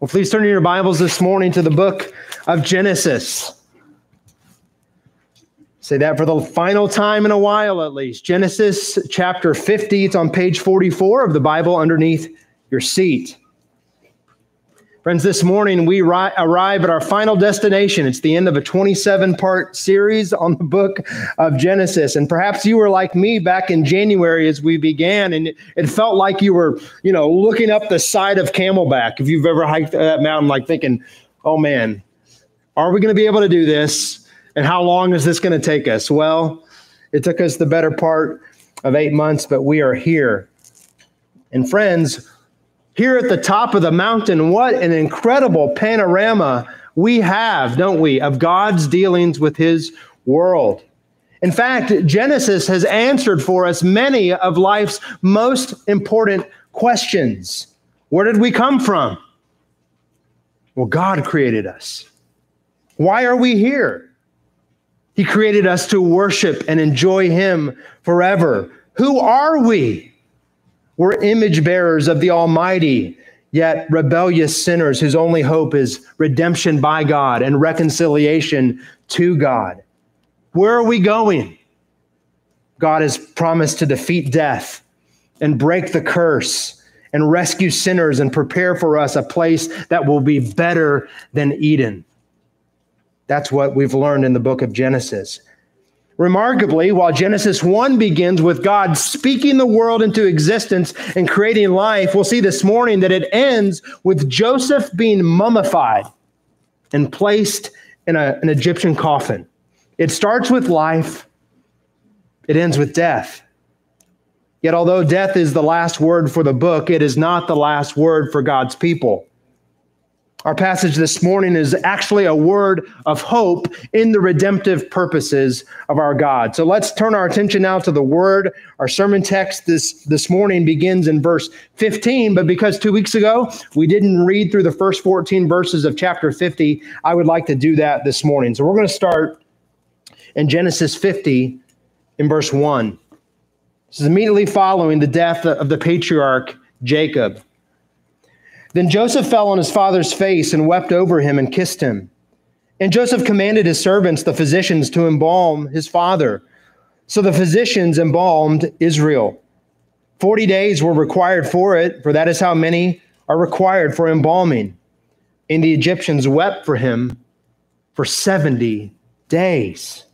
Well, please turn your Bibles this morning to the book of Genesis. Say that for the final time in a while, at least. Genesis chapter 50. It's on page 44 of the Bible underneath your seat. Friends, this morning we ri- arrive at our final destination. It's the end of a 27 part series on the book of Genesis. And perhaps you were like me back in January as we began, and it felt like you were, you know, looking up the side of Camelback. If you've ever hiked that mountain, like thinking, oh man, are we going to be able to do this? And how long is this going to take us? Well, it took us the better part of eight months, but we are here. And friends, here at the top of the mountain, what an incredible panorama we have, don't we, of God's dealings with his world. In fact, Genesis has answered for us many of life's most important questions. Where did we come from? Well, God created us. Why are we here? He created us to worship and enjoy Him forever. Who are we? We're image bearers of the Almighty, yet rebellious sinners whose only hope is redemption by God and reconciliation to God. Where are we going? God has promised to defeat death and break the curse and rescue sinners and prepare for us a place that will be better than Eden. That's what we've learned in the book of Genesis. Remarkably, while Genesis 1 begins with God speaking the world into existence and creating life, we'll see this morning that it ends with Joseph being mummified and placed in a, an Egyptian coffin. It starts with life, it ends with death. Yet, although death is the last word for the book, it is not the last word for God's people. Our passage this morning is actually a word of hope in the redemptive purposes of our God. So let's turn our attention now to the word. Our sermon text this, this morning begins in verse 15, but because two weeks ago we didn't read through the first 14 verses of chapter 50, I would like to do that this morning. So we're going to start in Genesis 50 in verse 1. This is immediately following the death of the patriarch Jacob. Then Joseph fell on his father's face and wept over him and kissed him. And Joseph commanded his servants, the physicians, to embalm his father. So the physicians embalmed Israel. Forty days were required for it, for that is how many are required for embalming. And the Egyptians wept for him for 70 days.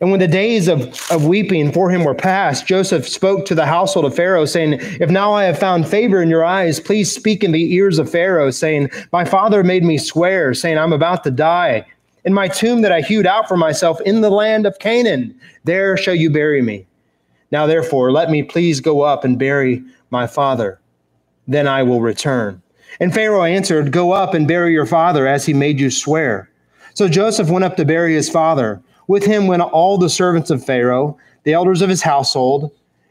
And when the days of, of weeping for him were past, Joseph spoke to the household of Pharaoh, saying, If now I have found favor in your eyes, please speak in the ears of Pharaoh, saying, My father made me swear, saying, I'm about to die. In my tomb that I hewed out for myself in the land of Canaan, there shall you bury me. Now therefore, let me please go up and bury my father. Then I will return. And Pharaoh answered, Go up and bury your father as he made you swear. So Joseph went up to bury his father. With him went all the servants of Pharaoh, the elders of his household,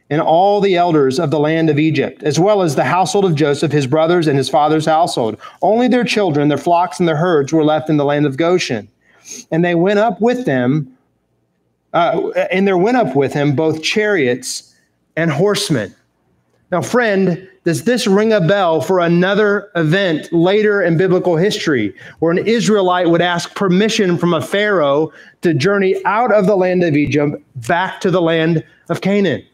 and all the elders of the land of Egypt, as well as the household of Joseph, his brothers, and his father's household. Only their children, their flocks, and their herds were left in the land of Goshen. And they went up with them, uh, and there went up with him both chariots and horsemen. Now, friend, does this ring a bell for another event later in biblical history where an Israelite would ask permission from a Pharaoh to journey out of the land of Egypt back to the land of Canaan?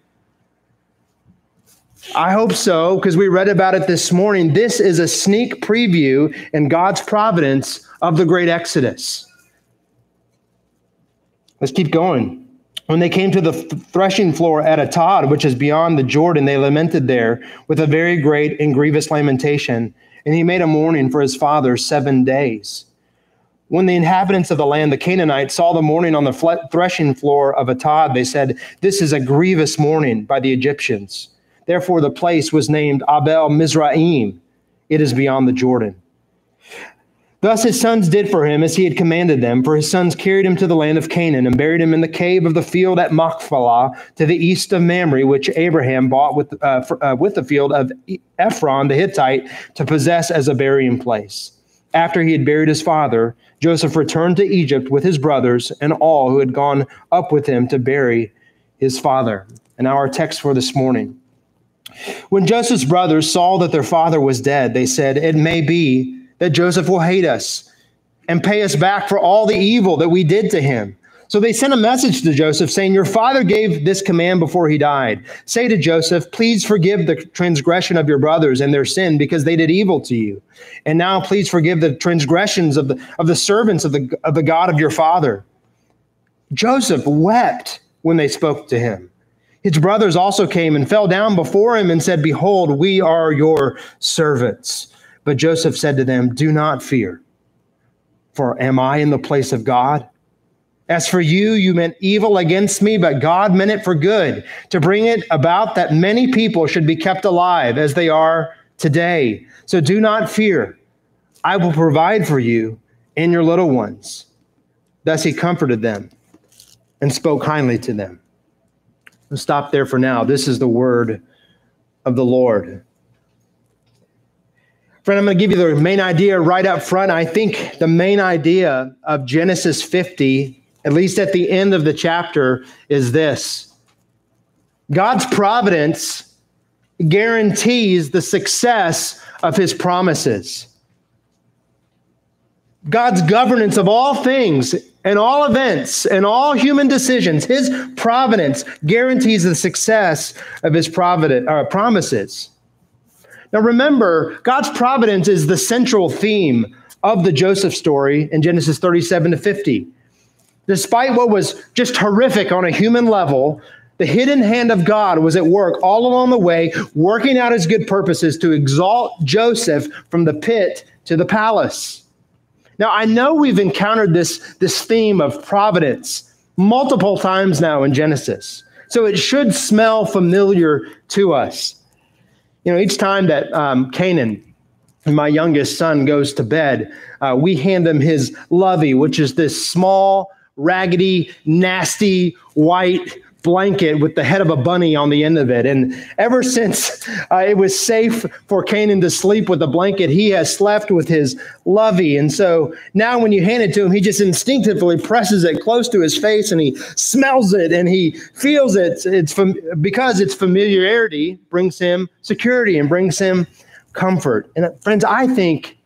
I hope so, because we read about it this morning. This is a sneak preview in God's providence of the great Exodus. Let's keep going. When they came to the threshing floor at Atad, which is beyond the Jordan, they lamented there with a very great and grievous lamentation. And he made a mourning for his father seven days. When the inhabitants of the land, the Canaanites, saw the mourning on the threshing floor of Atad, they said, This is a grievous mourning by the Egyptians. Therefore, the place was named Abel Mizraim. It is beyond the Jordan. Thus his sons did for him as he had commanded them, for his sons carried him to the land of Canaan and buried him in the cave of the field at Machpelah to the east of Mamre, which Abraham bought with, uh, for, uh, with the field of Ephron the Hittite to possess as a burying place. After he had buried his father, Joseph returned to Egypt with his brothers and all who had gone up with him to bury his father. And now our text for this morning. When Joseph's brothers saw that their father was dead, they said, It may be that Joseph will hate us and pay us back for all the evil that we did to him. So they sent a message to Joseph saying, Your father gave this command before he died. Say to Joseph, Please forgive the transgression of your brothers and their sin because they did evil to you. And now please forgive the transgressions of the, of the servants of the, of the God of your father. Joseph wept when they spoke to him. His brothers also came and fell down before him and said, Behold, we are your servants. But Joseph said to them, Do not fear, for am I in the place of God? As for you, you meant evil against me, but God meant it for good, to bring it about that many people should be kept alive as they are today. So do not fear. I will provide for you and your little ones. Thus he comforted them and spoke kindly to them. I'll stop there for now. This is the word of the Lord. Friend, I'm going to give you the main idea right up front. I think the main idea of Genesis 50 at least at the end of the chapter, is this God's providence guarantees the success of his promises. God's governance of all things and all events and all human decisions, his providence guarantees the success of his provident, uh, promises. Now remember, God's providence is the central theme of the Joseph story in Genesis 37 to 50. Despite what was just horrific on a human level, the hidden hand of God was at work all along the way, working out his good purposes to exalt Joseph from the pit to the palace. Now, I know we've encountered this, this theme of providence multiple times now in Genesis, so it should smell familiar to us. You know, each time that um, Canaan, my youngest son, goes to bed, uh, we hand him his lovey, which is this small, raggedy, nasty white blanket with the head of a bunny on the end of it. And ever since uh, it was safe for Canaan to sleep with a blanket, he has slept with his lovey. And so now when you hand it to him, he just instinctively presses it close to his face and he smells it and he feels it. It's fam- because its familiarity brings him security and brings him comfort. And uh, friends, I think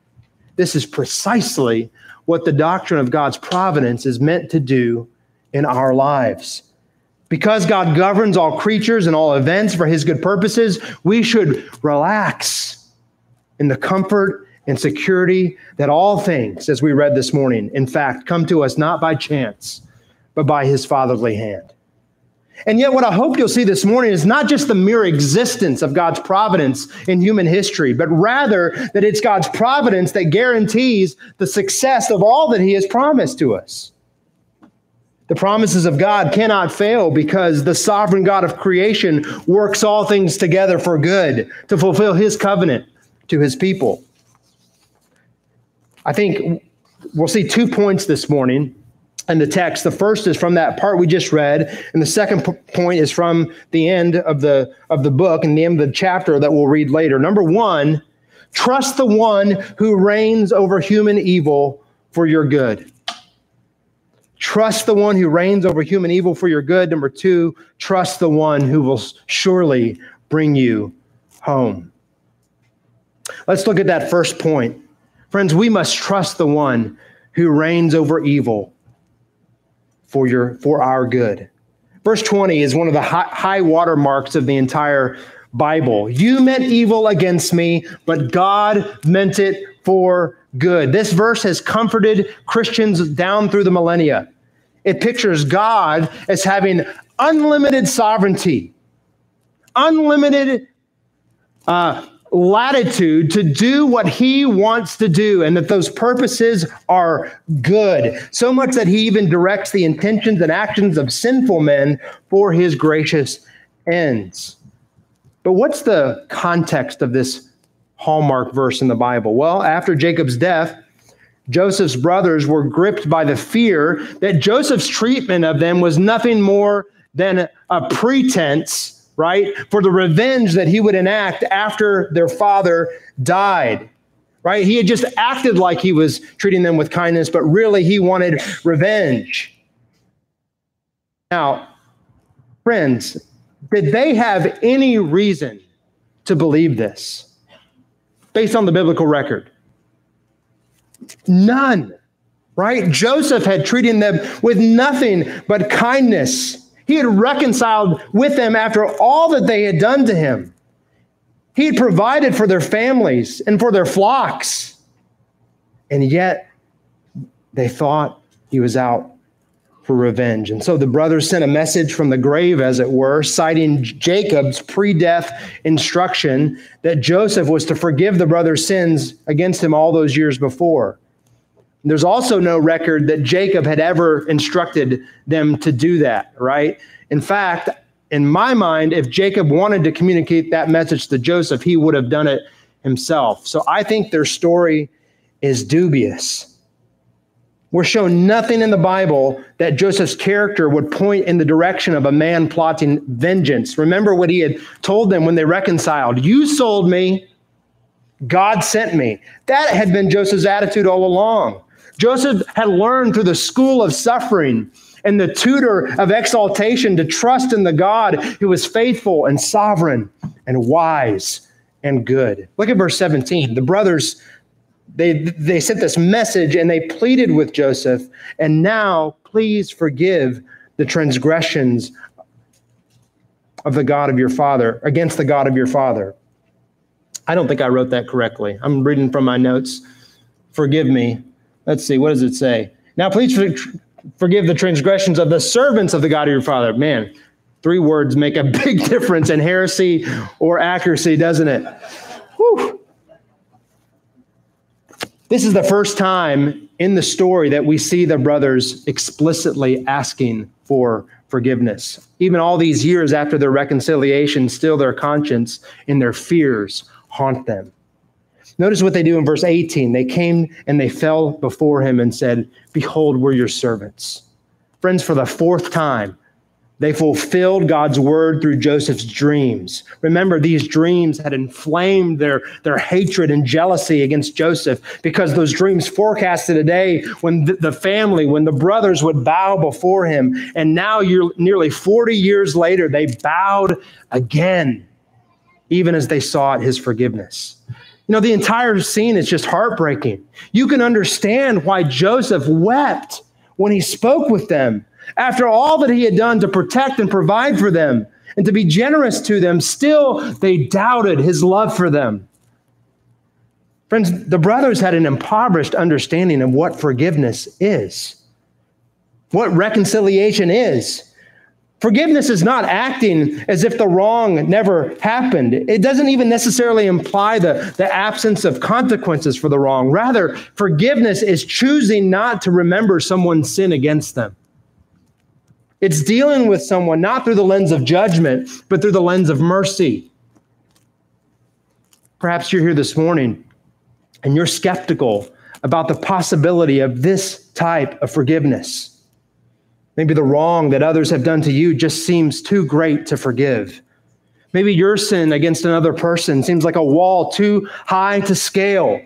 this is precisely what the doctrine of God's providence is meant to do in our lives. Because God governs all creatures and all events for his good purposes, we should relax in the comfort and security that all things, as we read this morning, in fact, come to us not by chance, but by his fatherly hand. And yet, what I hope you'll see this morning is not just the mere existence of God's providence in human history, but rather that it's God's providence that guarantees the success of all that He has promised to us. The promises of God cannot fail because the sovereign God of creation works all things together for good to fulfill His covenant to His people. I think we'll see two points this morning and the text. The first is from that part we just read, and the second point is from the end of the of the book and the end of the chapter that we'll read later. Number one, trust the one who reigns over human evil for your good. Trust the one who reigns over human evil for your good. Number two, trust the one who will surely bring you home. Let's look at that first point. Friends, we must trust the one who reigns over evil for your for our good. Verse 20 is one of the high, high water marks of the entire Bible. You meant evil against me, but God meant it for good. This verse has comforted Christians down through the millennia. It pictures God as having unlimited sovereignty, unlimited uh, latitude to do what he wants to do, and that those purposes are good. So much that he even directs the intentions and actions of sinful men for his gracious ends. But what's the context of this hallmark verse in the Bible? Well, after Jacob's death, Joseph's brothers were gripped by the fear that Joseph's treatment of them was nothing more than a pretense right? For the revenge that he would enact after their father died, right? He had just acted like he was treating them with kindness, but really he wanted revenge. Now, friends, did they have any reason to believe this based on the biblical record? None, right? Joseph had treated them with nothing but kindness. He had reconciled with them after all that they had done to him. He had provided for their families and for their flocks. And yet, they thought he was out for revenge. And so the brothers sent a message from the grave, as it were, citing Jacob's pre death instruction that Joseph was to forgive the brothers' sins against him all those years before. There's also no record that Jacob had ever instructed them to do that, right? In fact, in my mind, if Jacob wanted to communicate that message to Joseph, he would have done it himself. So I think their story is dubious. We're shown nothing in the Bible that Joseph's character would point in the direction of a man plotting vengeance. Remember what he had told them when they reconciled You sold me, God sent me. That had been Joseph's attitude all along. Joseph had learned through the school of suffering and the tutor of exaltation to trust in the God who is faithful and sovereign and wise and good. Look at verse 17. The brothers they, they sent this message and they pleaded with Joseph, and now please forgive the transgressions of the God of your father, against the God of your father. I don't think I wrote that correctly. I'm reading from my notes. Forgive me. Let's see, what does it say? Now please forgive the transgressions of the servants of the God of your father. Man, three words make a big difference in heresy or accuracy, doesn't it? Whew. This is the first time in the story that we see the brothers explicitly asking for forgiveness. Even all these years after their reconciliation, still their conscience and their fears haunt them. Notice what they do in verse 18. They came and they fell before him and said, Behold, we're your servants. Friends, for the fourth time, they fulfilled God's word through Joseph's dreams. Remember, these dreams had inflamed their, their hatred and jealousy against Joseph because those dreams forecasted a day when the family, when the brothers would bow before him. And now, you're, nearly 40 years later, they bowed again, even as they sought his forgiveness. You know, the entire scene is just heartbreaking. You can understand why Joseph wept when he spoke with them after all that he had done to protect and provide for them and to be generous to them, still they doubted his love for them. Friends, the brothers had an impoverished understanding of what forgiveness is, what reconciliation is. Forgiveness is not acting as if the wrong never happened. It doesn't even necessarily imply the, the absence of consequences for the wrong. Rather, forgiveness is choosing not to remember someone's sin against them. It's dealing with someone not through the lens of judgment, but through the lens of mercy. Perhaps you're here this morning and you're skeptical about the possibility of this type of forgiveness. Maybe the wrong that others have done to you just seems too great to forgive. Maybe your sin against another person seems like a wall too high to scale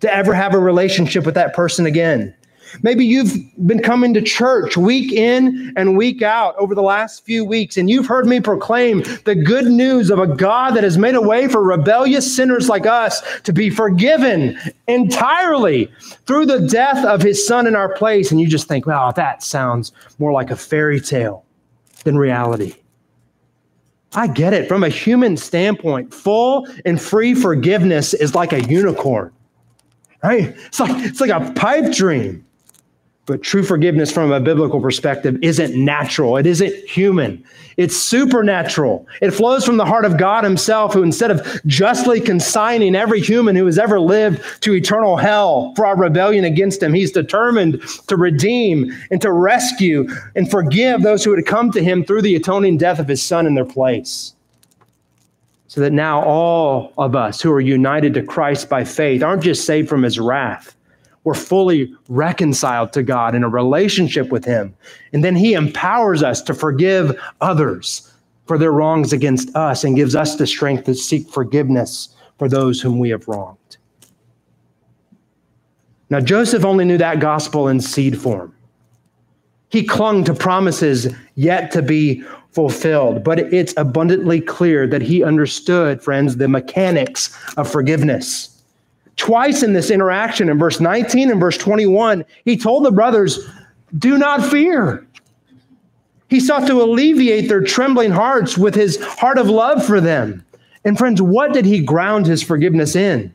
to ever have a relationship with that person again. Maybe you've been coming to church week in and week out over the last few weeks, and you've heard me proclaim the good news of a God that has made a way for rebellious sinners like us to be forgiven entirely through the death of his son in our place. And you just think, wow, that sounds more like a fairy tale than reality. I get it. From a human standpoint, full and free forgiveness is like a unicorn, right? It's like, it's like a pipe dream. But true forgiveness from a biblical perspective isn't natural. It isn't human. It's supernatural. It flows from the heart of God Himself, who instead of justly consigning every human who has ever lived to eternal hell for our rebellion against Him, He's determined to redeem and to rescue and forgive those who had come to Him through the atoning death of His Son in their place. So that now all of us who are united to Christ by faith aren't just saved from His wrath we're fully reconciled to God in a relationship with Him. And then He empowers us to forgive others for their wrongs against us and gives us the strength to seek forgiveness for those whom we have wronged. Now, Joseph only knew that gospel in seed form. He clung to promises yet to be fulfilled, but it's abundantly clear that he understood, friends, the mechanics of forgiveness. Twice in this interaction, in verse 19 and verse 21, he told the brothers, Do not fear. He sought to alleviate their trembling hearts with his heart of love for them. And friends, what did he ground his forgiveness in?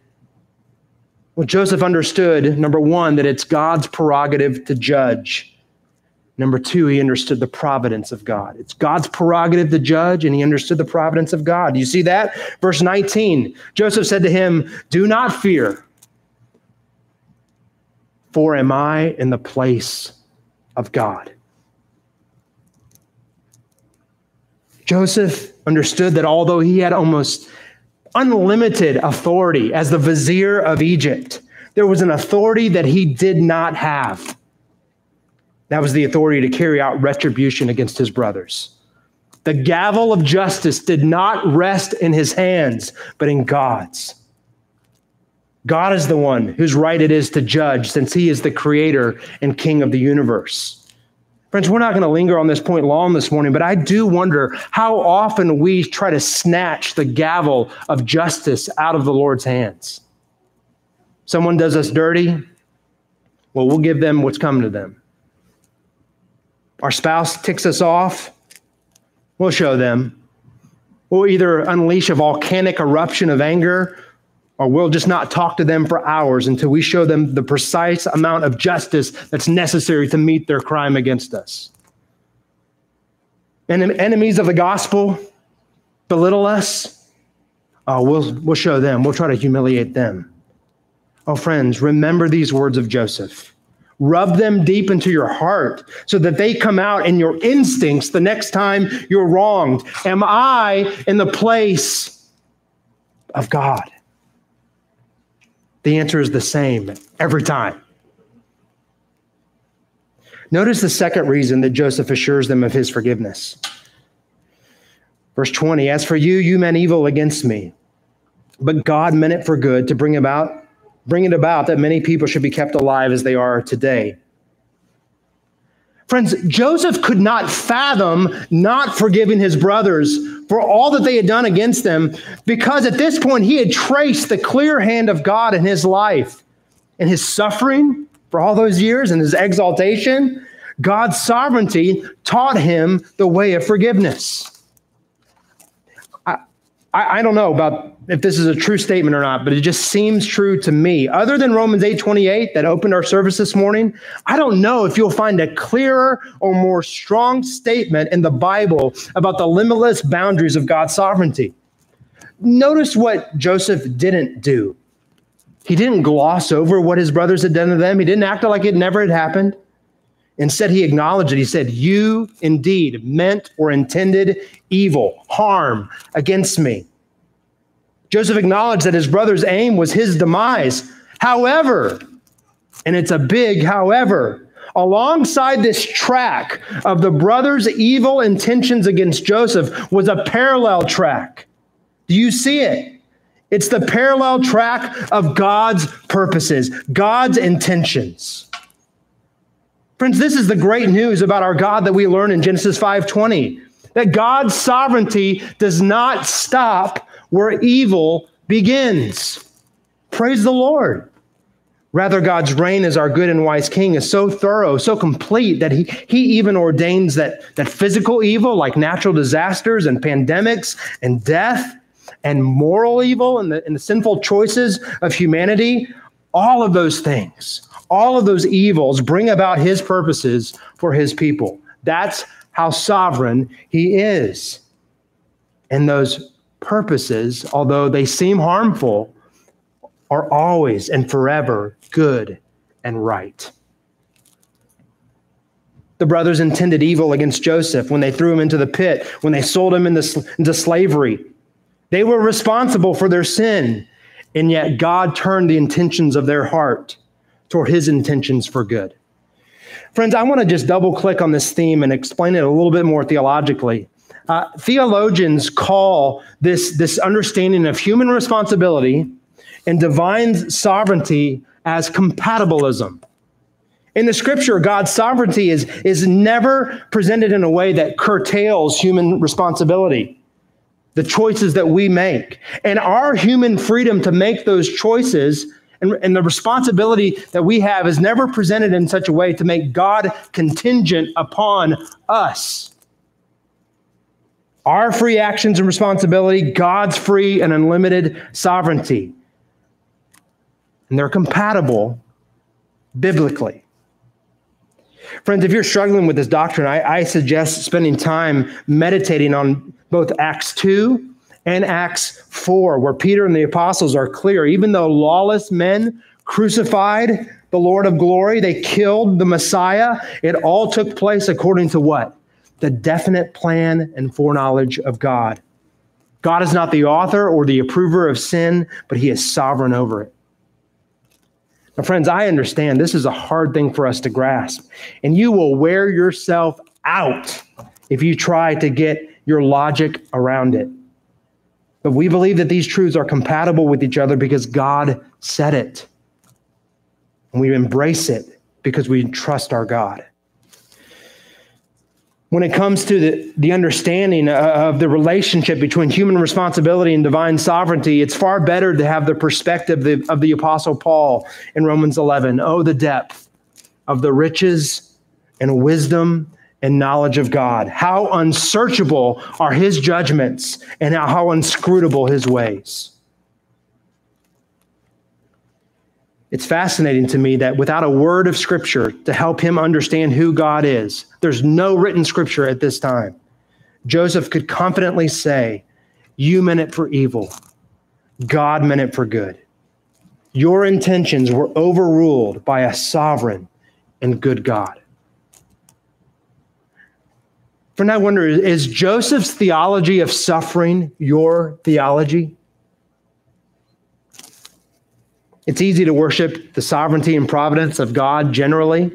Well, Joseph understood, number one, that it's God's prerogative to judge. Number two, he understood the providence of God. It's God's prerogative to judge, and he understood the providence of God. You see that? Verse 19 Joseph said to him, Do not fear, for am I in the place of God? Joseph understood that although he had almost unlimited authority as the vizier of Egypt, there was an authority that he did not have. That was the authority to carry out retribution against his brothers. The gavel of justice did not rest in his hands, but in God's. God is the one whose right it is to judge, since he is the creator and king of the universe. Friends, we're not going to linger on this point long this morning, but I do wonder how often we try to snatch the gavel of justice out of the Lord's hands. Someone does us dirty, well, we'll give them what's coming to them. Our spouse ticks us off, we'll show them. We'll either unleash a volcanic eruption of anger or we'll just not talk to them for hours until we show them the precise amount of justice that's necessary to meet their crime against us. And enemies of the gospel belittle us. Oh, we'll, we'll show them. We'll try to humiliate them. Oh, friends, remember these words of Joseph. Rub them deep into your heart so that they come out in your instincts the next time you're wronged. Am I in the place of God? The answer is the same every time. Notice the second reason that Joseph assures them of his forgiveness. Verse 20 As for you, you meant evil against me, but God meant it for good to bring about bring it about that many people should be kept alive as they are today. Friends, Joseph could not fathom not forgiving his brothers for all that they had done against them because at this point he had traced the clear hand of God in his life. In his suffering for all those years and his exaltation, God's sovereignty taught him the way of forgiveness. I, I, don't know about if this is a true statement or not, but it just seems true to me. Other than Romans 8 28 that opened our service this morning, I don't know if you'll find a clearer or more strong statement in the Bible about the limitless boundaries of God's sovereignty. Notice what Joseph didn't do. He didn't gloss over what his brothers had done to them. He didn't act like it never had happened. Instead, he acknowledged it. He said, You indeed meant or intended evil, harm against me. Joseph acknowledged that his brother's aim was his demise. However, and it's a big however, alongside this track of the brothers' evil intentions against Joseph was a parallel track. Do you see it? It's the parallel track of God's purposes, God's intentions. Friends, this is the great news about our God that we learn in Genesis 5:20. That God's sovereignty does not stop where evil begins. Praise the Lord. Rather, God's reign as our good and wise king is so thorough, so complete that he, he even ordains that, that physical evil, like natural disasters and pandemics and death, and moral evil and the, and the sinful choices of humanity, all of those things all of those evils bring about his purposes for his people. That's how sovereign he is. And those purposes, although they seem harmful, are always and forever good and right. The brothers intended evil against Joseph when they threw him into the pit, when they sold him into, into slavery. They were responsible for their sin, and yet God turned the intentions of their heart toward his intentions for good. Friends, I want to just double click on this theme and explain it a little bit more theologically. Uh, theologians call this, this understanding of human responsibility and divine sovereignty as compatibilism. In the scripture, God's sovereignty is, is never presented in a way that curtails human responsibility, the choices that we make. And our human freedom to make those choices And, and the responsibility that we have is never presented in such a way to make God contingent upon us. Our free actions and responsibility, God's free and unlimited sovereignty. And they're compatible biblically. Friends, if you're struggling with this doctrine, I, I, suggest spending time meditating on both Acts 2 and Acts 4, where Peter and the apostles are clear. Even though lawless men crucified the Lord of glory, they killed the Messiah, it all took place according to what? The definite plan and foreknowledge of God. God is not the author or the approver of sin, but he is sovereign over it. Now, friends, I understand this is a hard thing for us to grasp, and you will wear yourself out if you try to get your logic around it. But we believe that these truths are compatible with each other because God said it. And we embrace it because we trust our God when it comes to the, the understanding of the relationship between human responsibility and divine sovereignty, it's far better to have the perspective of the, of the Apostle Paul in Romans 11. Oh, the depth of the riches and wisdom and knowledge of God. How unsearchable are his judgments and how inscrutable his ways. It's fascinating to me that without a word of scripture to help him understand who God is, there's no written scripture at this time. Joseph could confidently say, You meant it for evil, God meant it for good. Your intentions were overruled by a sovereign and good God. Friend, I wonder is Joseph's theology of suffering your theology? It's easy to worship the sovereignty and providence of God generally.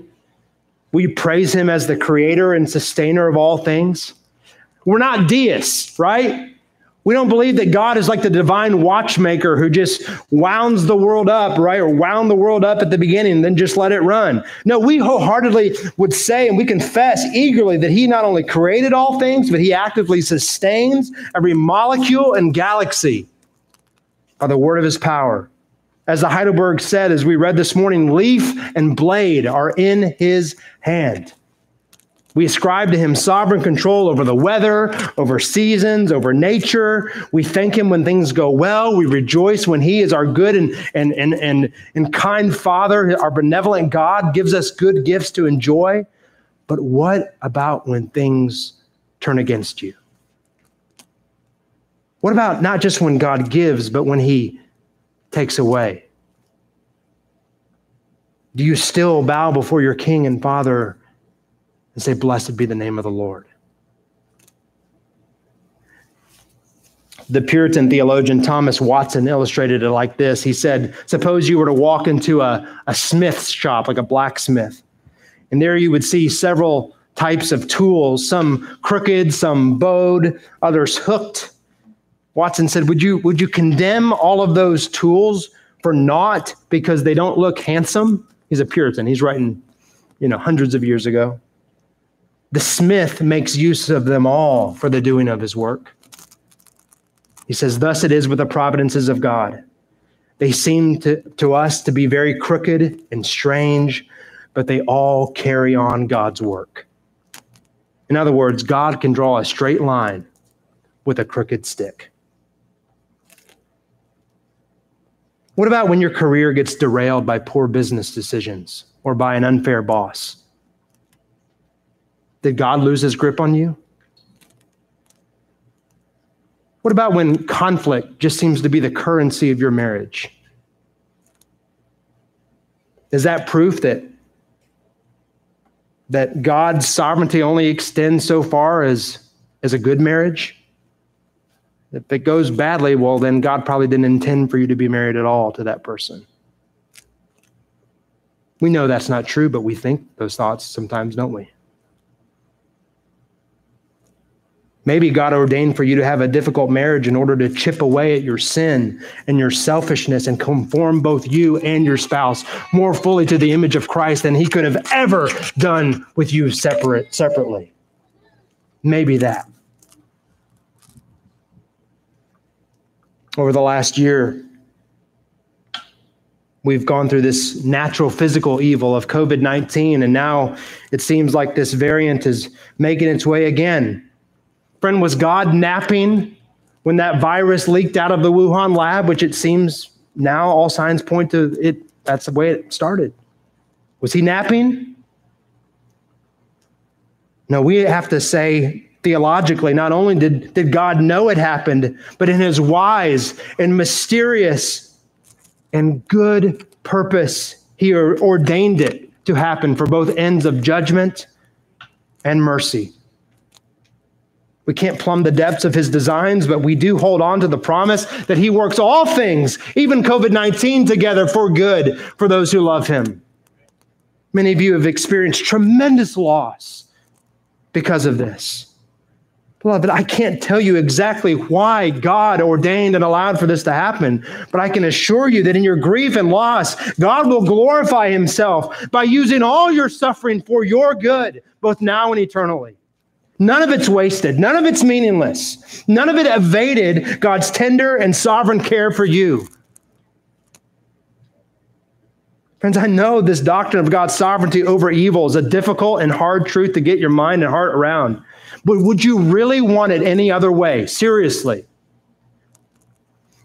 We praise him as the creator and sustainer of all things. We're not deists, right? We don't believe that God is like the divine watchmaker who just wounds the world up, right? Or wound the world up at the beginning and then just let it run. No, we wholeheartedly would say and we confess eagerly that He not only created all things, but He actively sustains every molecule and galaxy by the word of His power. As the Heidelberg said, as we read this morning, leaf and blade are in his hand. We ascribe to him sovereign control over the weather, over seasons, over nature. We thank him when things go well. We rejoice when he is our good and, and, and, and, and kind Father, our benevolent God, gives us good gifts to enjoy. But what about when things turn against you? What about not just when God gives, but when he takes away? Do you still bow before your King and Father and say, Blessed be the name of the Lord? The Puritan theologian Thomas Watson illustrated it like this. He said, Suppose you were to walk into a, a smith's shop, like a blacksmith, and there you would see several types of tools, some crooked, some bowed, others hooked. Watson said, Would you, would you condemn all of those tools for naught because they don't look handsome? He's a Puritan. He's writing, you know, hundreds of years ago. The smith makes use of them all for the doing of his work. He says, Thus it is with the providences of God. They seem to, to us to be very crooked and strange, but they all carry on God's work. In other words, God can draw a straight line with a crooked stick. What about when your career gets derailed by poor business decisions or by an unfair boss? Did God lose his grip on you? What about when conflict just seems to be the currency of your marriage? Is that proof that, that God's sovereignty only extends so far as, as a good marriage? If it goes badly, well, then God probably didn't intend for you to be married at all to that person. We know that's not true, but we think those thoughts sometimes, don't we? Maybe God ordained for you to have a difficult marriage in order to chip away at your sin and your selfishness and conform both you and your spouse more fully to the image of Christ than he could have ever done with you separate separately. Maybe that. over the last year, We've gone through this natural physical evil of COVID 19, and now it seems like this variant is making its way again. Friend, was God napping when that virus leaked out of the Wuhan lab, which it seems now all signs point to it? That's the way it started. Was he napping? No, we have to say theologically, not only did, did God know it happened, but in his wise and mysterious and good purpose, he ordained it to happen for both ends of judgment and mercy. We can't plumb the depths of his designs, but we do hold on to the promise that he works all things, even COVID 19, together for good for those who love him. Many of you have experienced tremendous loss because of this. Beloved, I can't tell you exactly why God ordained and allowed for this to happen, but I can assure you that in your grief and loss, God will glorify himself by using all your suffering for your good, both now and eternally. None of it's wasted. None of it's meaningless. None of it evaded God's tender and sovereign care for you. Friends, I know this doctrine of God's sovereignty over evil is a difficult and hard truth to get your mind and heart around. But would you really want it any other way? Seriously.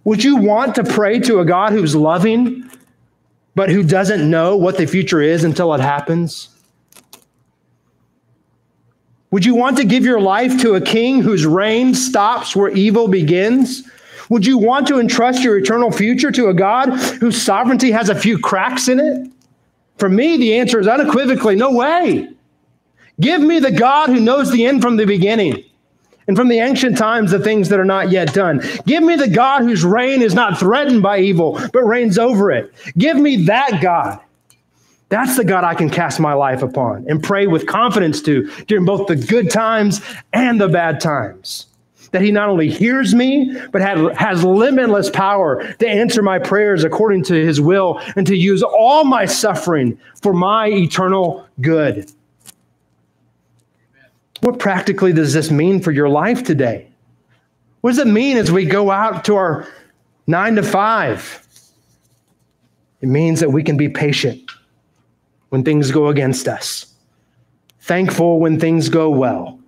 Would you want to pray to a God who's loving, but who doesn't know what the future is until it happens? Would you want to give your life to a king whose reign stops where evil begins? Would you want to entrust your eternal future to a God whose sovereignty has a few cracks in it? For me, the answer is unequivocally no way. Give me the God who knows the end from the beginning and from the ancient times the things that are not yet done. Give me the God whose reign is not threatened by evil, but reigns over it. Give me that God. That's the God I can cast my life upon and pray with confidence to during both the good times and the bad times. That he not only hears me, but has limitless power to answer my prayers according to his will and to use all my suffering for my eternal good. What practically does this mean for your life today? What does it mean as we go out to our nine to five? It means that we can be patient when things go against us, thankful when things go well.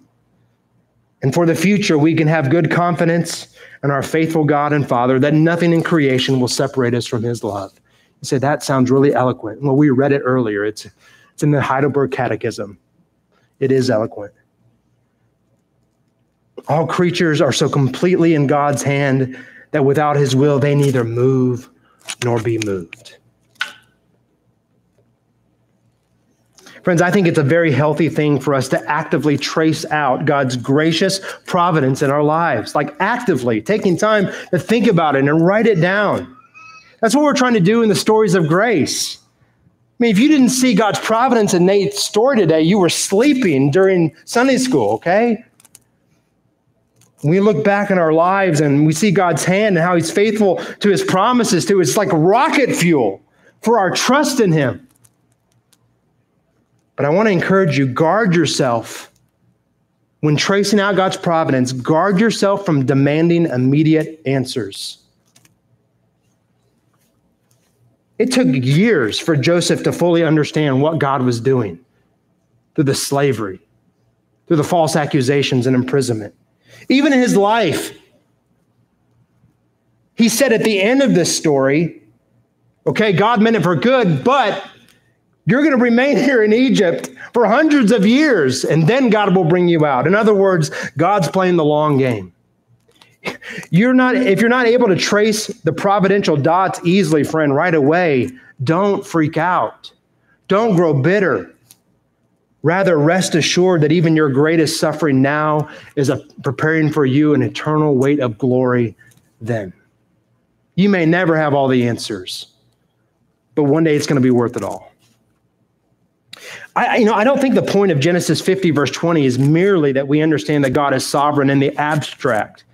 And for the future, we can have good confidence in our faithful God and Father that nothing in creation will separate us from His love. You say, that sounds really eloquent. Well, we read it earlier. It's, it's in the Heidelberg Catechism. It is eloquent. All creatures are so completely in God's hand that without his will, they neither move nor be moved. Friends, I think it's a very healthy thing for us to actively trace out God's gracious providence in our lives, like actively taking time to think about it and write it down. That's what we're trying to do in the stories of grace. I mean, if you didn't see God's providence in Nate's story today, you were sleeping during Sunday school, okay? we look back in our lives and we see God's hand and how He's faithful to His promises to it's like rocket fuel for our trust in Him. But I want to encourage you guard yourself when tracing out God's providence, guard yourself from demanding immediate answers. It took years for Joseph to fully understand what God was doing through the slavery, through the false accusations and imprisonment. Even in his life, he said at the end of this story, okay, God meant it for good, but you're going to remain here in Egypt for hundreds of years, and then God will bring you out. In other words, God's playing the long game. You're not, if you're not able to trace the providential dots easily, friend, right away, don't freak out. Don't grow bitter. Rather, rest assured that even your greatest suffering now is a, preparing for you an eternal weight of glory then. You may never have all the answers, but one day it's going to be worth it all. I, you know, I don't think the point of Genesis 50, verse 20, is merely that we understand that God is sovereign in the abstract.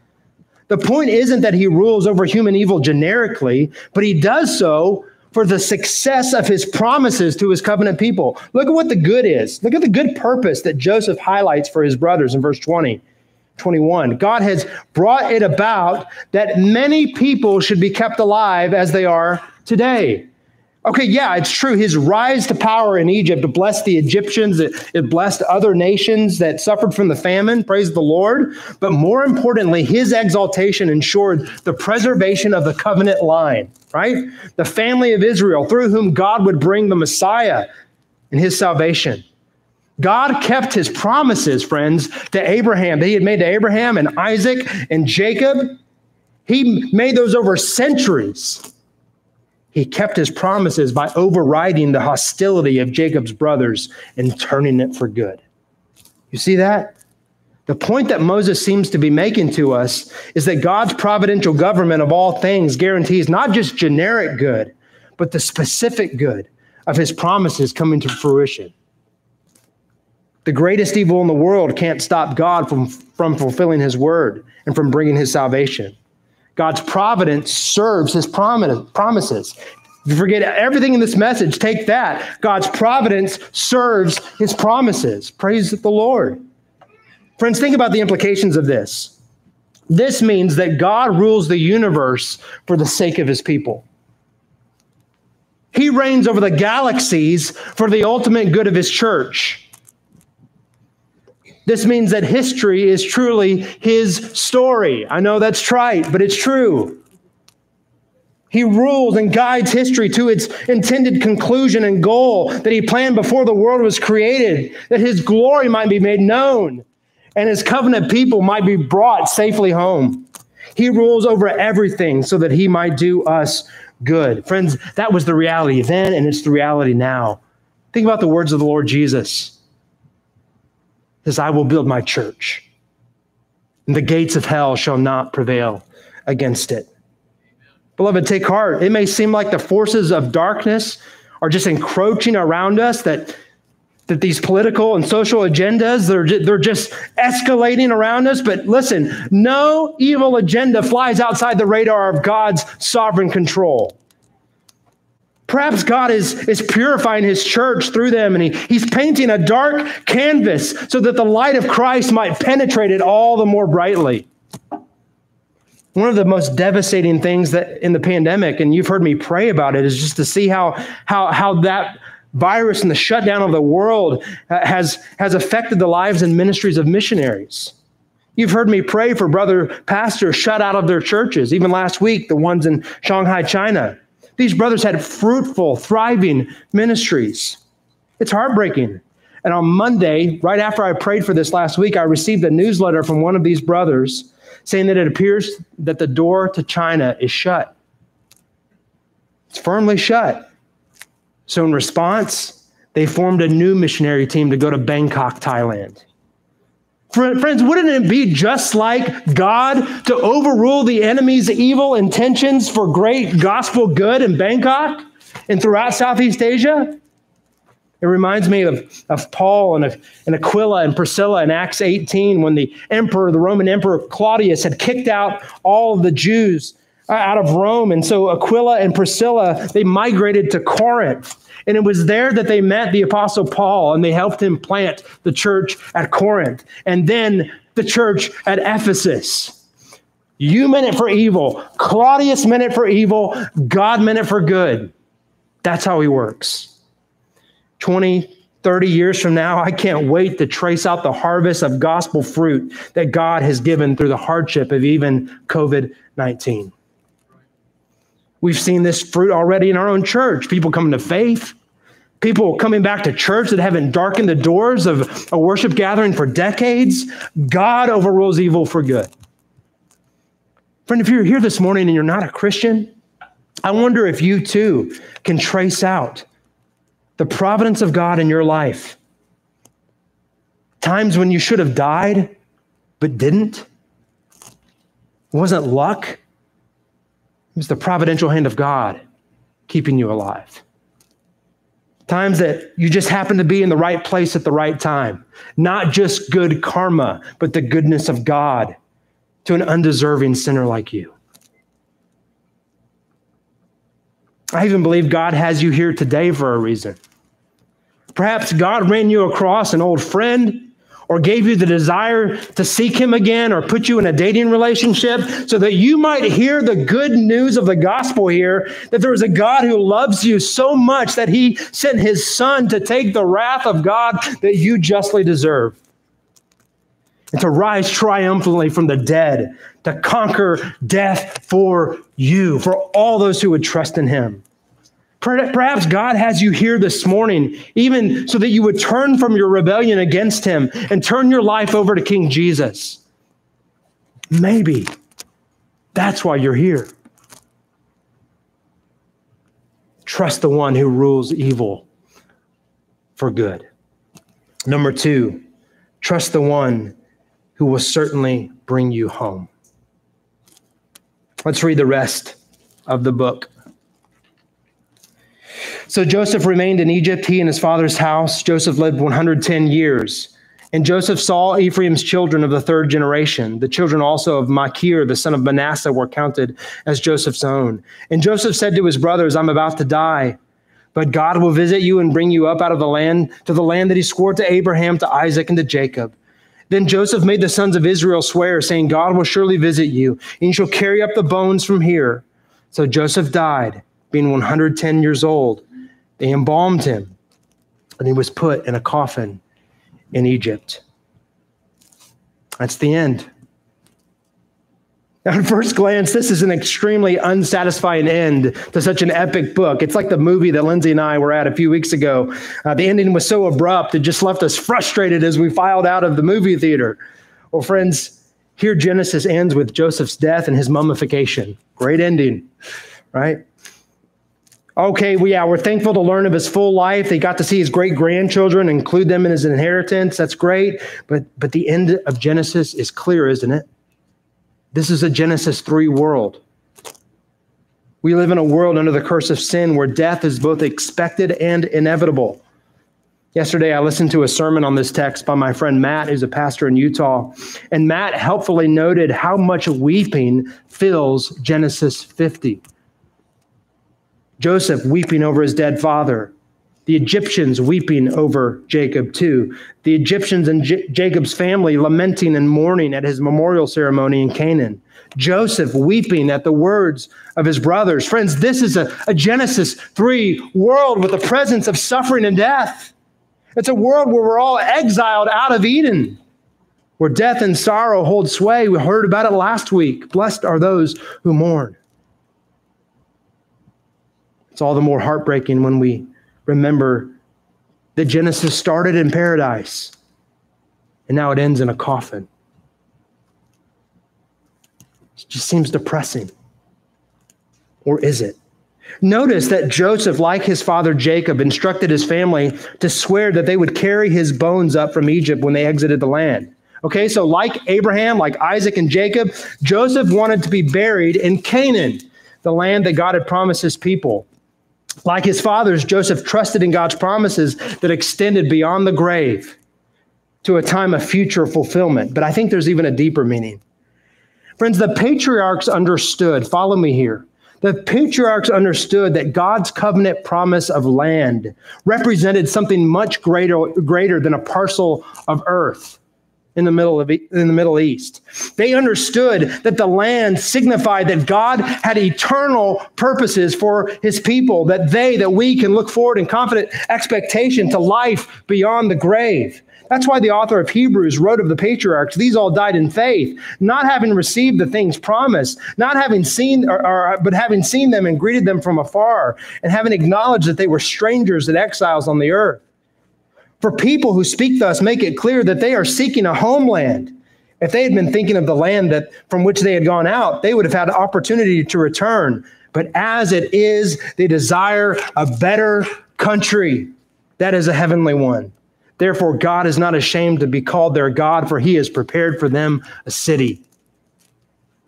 The point isn't that he rules over human evil generically, but he does so for the success of his promises to his covenant people. Look at what the good is. Look at the good purpose that Joseph highlights for his brothers in verse 20. 21. God has brought it about that many people should be kept alive as they are today. Okay, yeah, it's true. His rise to power in Egypt blessed the Egyptians. It, it, blessed other nations that suffered from the famine. Praise the Lord. But more importantly, his exaltation ensured the preservation of the covenant line, right? The family of Israel, through whom God would bring the Messiah and his salvation. God kept his promises, friends, to Abraham that he had made to Abraham and Isaac and Jacob. He made those over centuries. He kept his promises by overriding the hostility of Jacob's brothers and turning it for good. You see that? The point that Moses seems to be making to us is that God's providential government of all things guarantees not just generic good, but the specific good of his promises coming to fruition. The greatest evil in the world can't stop God from, from fulfilling his word and from bringing his salvation. God's providence serves his promises. If you forget everything in this message, take that. God's providence serves his promises. Praise the Lord. Friends, think about the implications of this. This means that God rules the universe for the sake of his people. He reigns over the galaxies for the ultimate good of his church. This means that history is truly his story. I know that's trite, but it's true. He rules and guides history to its intended conclusion and goal that he planned before the world was created, that his glory might be made known and his covenant people might be brought safely home. He rules over everything so that he might do us good. Friends, that was the reality then, and it's the reality now. Think about the words of the Lord Jesus says, I will build my church, and the gates of hell shall not prevail against it. Beloved, take heart. It may seem like the forces of darkness are just encroaching around us, that, that these political and social agendas, they're, they're just escalating around us. But listen, no evil agenda flies outside the radar of God's sovereign control. Perhaps God is, is purifying his church through them and he, he's painting a dark canvas so that the light of Christ might penetrate it all the more brightly. One of the most devastating things that in the pandemic, and you've heard me pray about it, is just to see how, how, how that virus and the shutdown of the world uh, has, has affected the lives and ministries of missionaries. You've heard me pray for brother pastors shut out of their churches, even last week, the ones in Shanghai, China. These brothers had fruitful, thriving ministries. It's heartbreaking. And on Monday, right after I prayed for this last week, I received a newsletter from one of these brothers saying that it appears that the door to China is shut. It's firmly shut. So, in response, they formed a new missionary team to go to Bangkok, Thailand. Friends, wouldn't it be just like God to overrule the enemy's evil intentions for great gospel good in Bangkok and throughout Southeast Asia? It reminds me of, of Paul and, and Aquila and Priscilla in Acts 18 when the emperor, the Roman emperor Claudius, had kicked out all of the Jews uh, out of Rome. And so Aquila and Priscilla, they migrated to Corinth. And it was there that they met the Apostle Paul and they helped him plant the church at Corinth and then the church at Ephesus. You meant it for evil. Claudius meant it for evil. God meant it for good. That's how he works. 20, 30 years from now, I can't wait to trace out the harvest of gospel fruit that God has given through the hardship of even COVID 19. We've seen this fruit already in our own church. People coming to faith, people coming back to church that haven't darkened the doors of a worship gathering for decades. God overrules evil for good. Friend, if you're here this morning and you're not a Christian, I wonder if you too can trace out the providence of God in your life. Times when you should have died, but didn't. It wasn't luck, it was the providential hand of God keeping you alive. Times that you just happen to be in the right place at the right time. Not just good karma, but the goodness of God to an undeserving sinner like you. I even believe God has you here today for a reason. Perhaps God ran you across an old friend or gave you the desire to seek him again or put you in a dating relationship so that you might hear the good news of the gospel here that there is a God who loves you so much that he sent his son to take the wrath of God that you justly deserve and to rise triumphantly from the dead, to conquer death for you, for all those who would trust in him. Perhaps God has you here this morning, even so that you would turn from your rebellion against him and turn your life over to King Jesus. Maybe that's why you're here. Trust the one who rules evil for good. Number two, trust the one who will certainly bring you home. Let's read the rest of the book. So Joseph remained in Egypt, he and his father's house. Joseph lived 110 years. And Joseph saw Ephraim's children of the third generation. The children also of Machir, the son of Manasseh, were counted as Joseph's own. And Joseph said to his brothers, I'm about to die, but God will visit you and bring you up out of the land to the land that he swore to Abraham, to Isaac, and to Jacob. Then Joseph made the sons of Israel swear, saying, God will surely visit you, and you shall carry up the bones from here. So Joseph died, being 110 years old. They embalmed him, and he was put in a coffin in Egypt. That's the end. At first glance, this is an extremely unsatisfying end to such an epic book. It's like the movie that Lindsay and I were at a few weeks ago. Uh, the ending was so abrupt, it just left us frustrated as we filed out of the movie theater. Well, friends, here Genesis ends with Joseph's death and his mummification. Great ending, right? Okay, well, yeah, we're thankful to learn of his full life. They got to see his great grandchildren, include them in his inheritance. That's great. But but the end of Genesis is clear, isn't it? This is a Genesis 3 world. We live in a world under the curse of sin where death is both expected and inevitable. Yesterday, I listened to a sermon on this text by my friend Matt, who's a pastor in Utah. And Matt helpfully noted how much weeping fills Genesis 50. Joseph weeping over his dead father, the Egyptians weeping over Jacob too. The Egyptians and J- Jacob's family lamenting and mourning at his memorial ceremony in Canaan. Joseph weeping at the words of his brothers. Friends, this is a, a Genesis 3 world with the presence of suffering and death. It's a world where we're all exiled out of Eden, where death and sorrow hold sway. We heard about it last week. Blessed are those who mourn. It's all the more heartbreaking when we remember that Genesis started in paradise and now it ends in a coffin. It just seems depressing. Or is it? Notice that Joseph, like his father Jacob, instructed his family to swear that they would carry his bones up from Egypt when they exited the land. Okay, so like Abraham, like Isaac and Jacob, Joseph wanted to be buried in Canaan, the land that God had promised his people. Like his fathers, Joseph trusted in God's promises that extended beyond the grave to a time of future fulfillment. But I think there's even a deeper meaning. Friends, the patriarchs understood, follow me here. The patriarchs understood that God's covenant promise of land represented something much greater, greater than a parcel of earth in the middle of in the Middle East. They understood that the land signified that God had eternal purposes for his people, that they, that we can look forward in confident expectation to life beyond the grave. That's why the author of Hebrews wrote of the patriarchs, these all died in faith, not having received the things promised, not having seen, or, or, but having seen them and greeted them from afar, and having acknowledged that they were strangers and exiles on the earth. For people who speak thus, make it clear that they are seeking a homeland. If they had been thinking of the land that from which they had gone out, they would have had opportunity to return. But as it is, they desire a better country. That is a heavenly one. Therefore, God is not ashamed to be called their God, for he has prepared for them a city.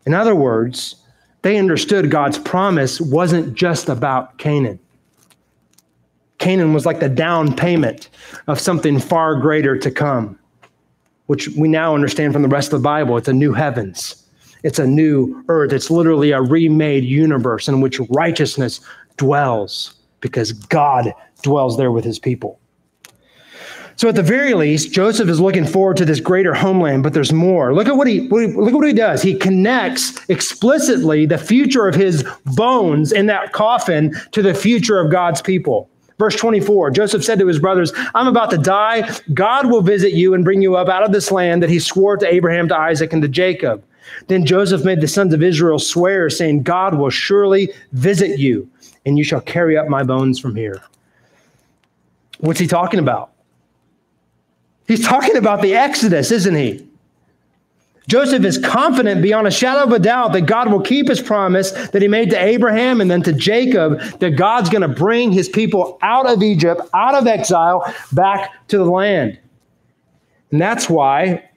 In other words, they understood God's promise wasn't just about Canaan. Canaan was like the down payment of something far greater to come, which we now understand from the rest of the Bible. It's a new heavens, it's a new earth. It's literally a remade universe in which righteousness dwells because God dwells there with his people. So at the very least, Joseph is looking forward to this greater homeland, but there's more. Look at what he look at what he does. He connects explicitly the future of his bones in that coffin to the future of God's people. Verse 24 Joseph said to his brothers, I'm about to die. God will visit you and bring you up out of this land that he swore to Abraham, to Isaac, and to Jacob. Then Joseph made the sons of Israel swear, saying, God will surely visit you, and you shall carry up my bones from here. What's he talking about? He's talking about the Exodus, isn't he? Joseph is confident beyond a shadow of a doubt that God will keep his promise that he made to Abraham and then to Jacob that God's going to bring his people out of Egypt, out of exile, back to the land. And that's why,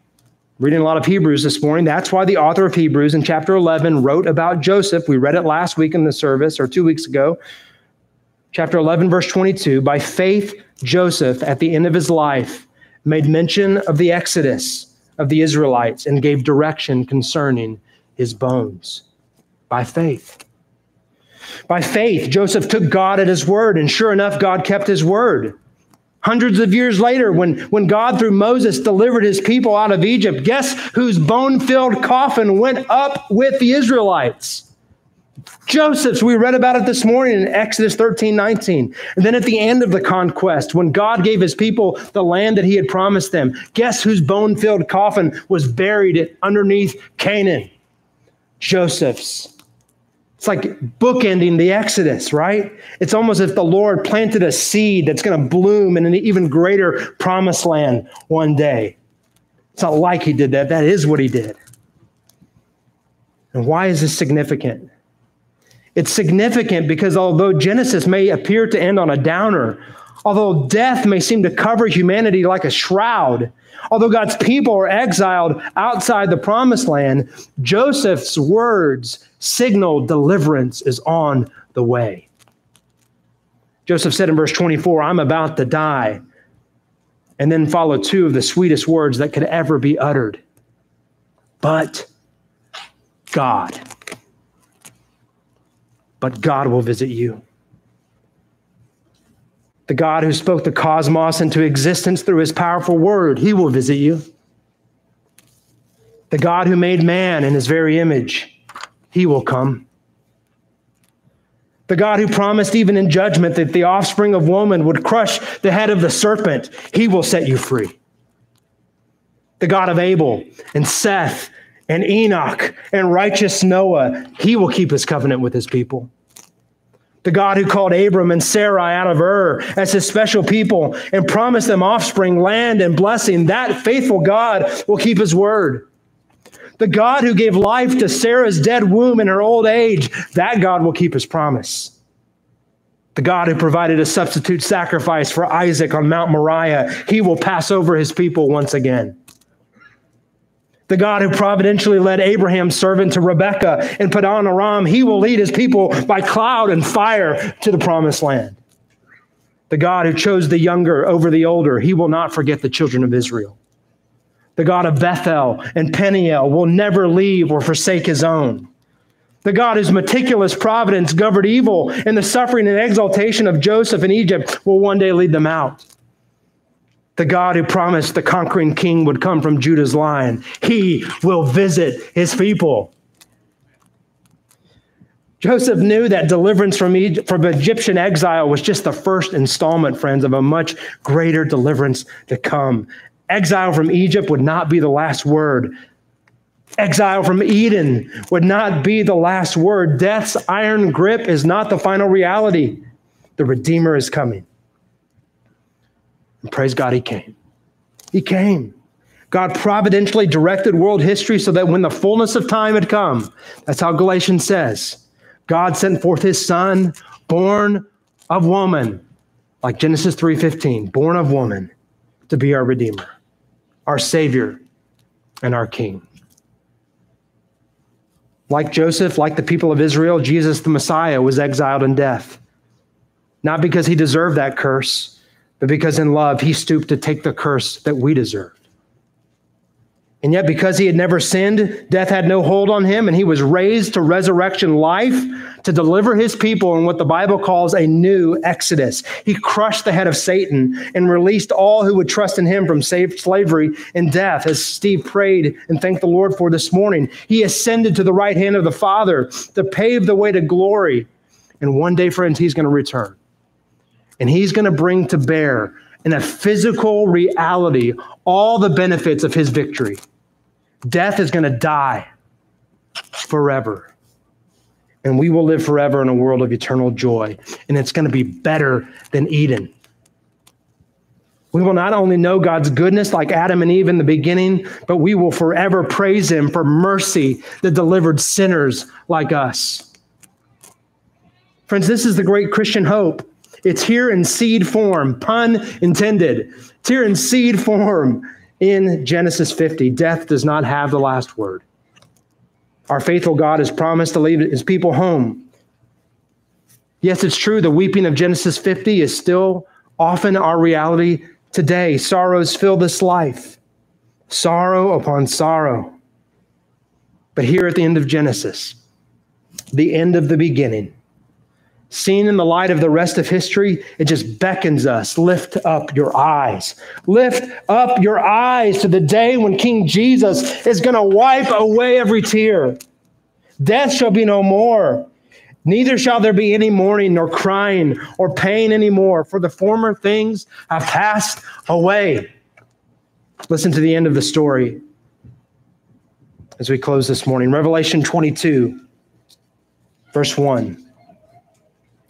reading a lot of Hebrews this morning, that's why the author of Hebrews in chapter 11 wrote about Joseph. We read it last week in the service or two weeks ago. Chapter 11, verse 22 By faith, Joseph, at the end of his life, made mention of the exodus of the Israelites and gave direction concerning his bones by faith. By faith, Joseph took God at his word, and sure enough, God kept his word. Hundreds of years later, when, when God, through Moses, delivered his people out of Egypt, guess whose bone filled coffin went up with the Israelites? Joseph's, we read about it this morning in Exodus 13, 19. And then at the end of the conquest, when God gave his people the land that he had promised them, guess whose bone filled coffin was buried underneath Canaan? Joseph's. It's like bookending the Exodus, right? It's almost as if the Lord planted a seed that's going to bloom in an even greater promised land one day. It's not like he did that, that is what he did. And why is this significant? It's significant because although Genesis may appear to end on a downer, although death may seem to cover humanity like a shroud, although God's people are exiled outside the promised land, Joseph's words signal deliverance is on the way. Joseph said in verse 24, I'm about to die. And then follow two of the sweetest words that could ever be uttered. But God but God will visit you. The God who spoke the cosmos into existence through his powerful word, he will visit you. The God who made man in his very image, he will come. The God who promised, even in judgment, that the offspring of woman would crush the head of the serpent, he will set you free. The God of Abel and Seth and Enoch and righteous Noah, he will keep his covenant with his people. The God who called Abram and Sarai out of Ur as his special people and promised them offspring, land, and blessing, that faithful God will keep his word. The God who gave life to Sarah's dead womb in her old age, that God will keep his promise. The God who provided a substitute sacrifice for Isaac on Mount Moriah, he will pass over his people once again the God who providentially led Abraham's servant to Rebekah and Padan Aram, he will lead his people by cloud and fire to the promised land. The God who chose the younger over the older, he will not forget the children of Israel. The God of Bethel and Peniel will never leave or forsake his own. The God whose meticulous providence governed evil and the suffering and exaltation of Joseph in Egypt will one day lead them out the God who promised the conquering king would come from Judah's line. He will visit his people. Joseph knew that deliverance from, Egypt, from Egyptian exile was just the first installment, friends, of a much greater deliverance to come. Exile from Egypt would not be the last word. Exile from Eden would not be the last word. Death's iron grip is not the final reality. The Redeemer is coming. And praise God, he came. He came. God providentially directed world history so that when the fullness of time had come, that's how Galatians says, God sent forth his son, born of woman, like Genesis 3:15, born of woman, to be our redeemer, our savior, and our king. Like Joseph, like the people of Israel, Jesus the Messiah was exiled in death. Not because he deserved that curse, but because in love he stooped to take the curse that we deserved. And yet, because he had never sinned, death had no hold on him, and he was raised to resurrection life to deliver his people in what the Bible calls a new exodus. He crushed the head of Satan and released all who would trust in him from slavery and death, as Steve prayed and thanked the Lord for this morning. He ascended to the right hand of the Father to pave the way to glory. And one day, friends, he's going to return. And he's going to bring to bear in a physical reality all the benefits of his victory. Death is going to die forever. And we will live forever in a world of eternal joy. And it's going to be better than Eden. We will not only know God's goodness like Adam and Eve in the beginning, but we will forever praise Him for mercy that delivered sinners like us. Friends, this is the great Christian hope. It's here in seed form, pun intended. It's here in seed form in Genesis 50. Death does not have the last word. Our faithful God has promised to leave his people home. Yes, it's true, the weeping of Genesis 50 is still often our reality today. Sorrows fill this life, sorrow upon sorrow. But here at the end of Genesis, the end of the beginning, Seen in the light of the rest of history, it just beckons us lift up your eyes. Lift up your eyes to the day when King Jesus is going to wipe away every tear. Death shall be no more. Neither shall there be any mourning, nor crying, or pain anymore, for the former things have passed away. Listen to the end of the story as we close this morning. Revelation 22, verse 1.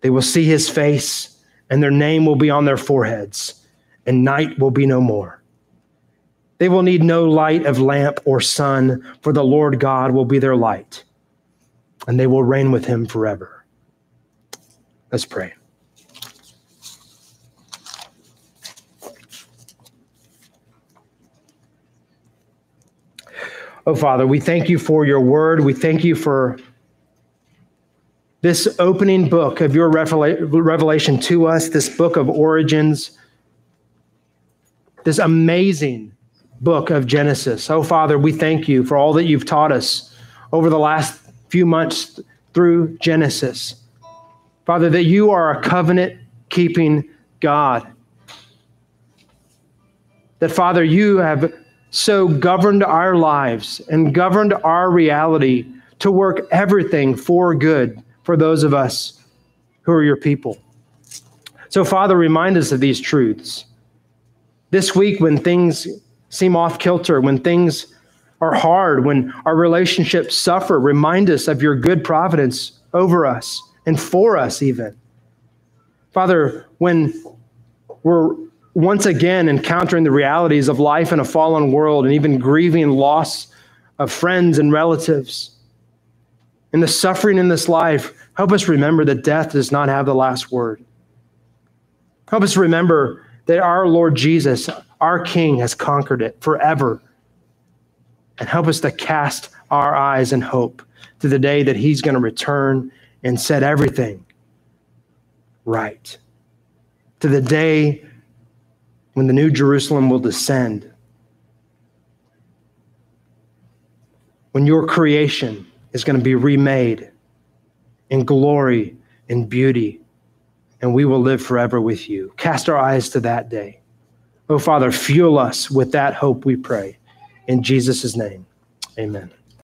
They will see his face, and their name will be on their foreheads, and night will be no more. They will need no light of lamp or sun, for the Lord God will be their light, and they will reign with him forever. Let's pray. Oh, Father, we thank you for your word. We thank you for this opening book of your revelation to us, this book of origins, this amazing book of Genesis. Oh, Father, we thank you for all that you've taught us over the last few months through Genesis. Father, that you are a covenant keeping God. That, Father, you have so governed our lives and governed our reality to work everything for good for those of us who are your people. So, Father, remind us of these truths. This week, when things seem off kilter, when things are hard, when our relationships suffer, remind us of your good providence over us and for us, even. Father, when we're once again encountering the realities of life in a fallen world and even grieving loss of friends and relatives, in the suffering in this life, help us remember that death does not have the last word. Help us remember that our Lord Jesus, our King, has conquered it forever. And help us to cast our eyes in hope to the day that He's going to return and set everything right. To the day when the new Jerusalem will descend. When your creation is going to be remade in glory and beauty, and we will live forever with you. Cast our eyes to that day. Oh, Father, fuel us with that hope, we pray. In Jesus' name, amen.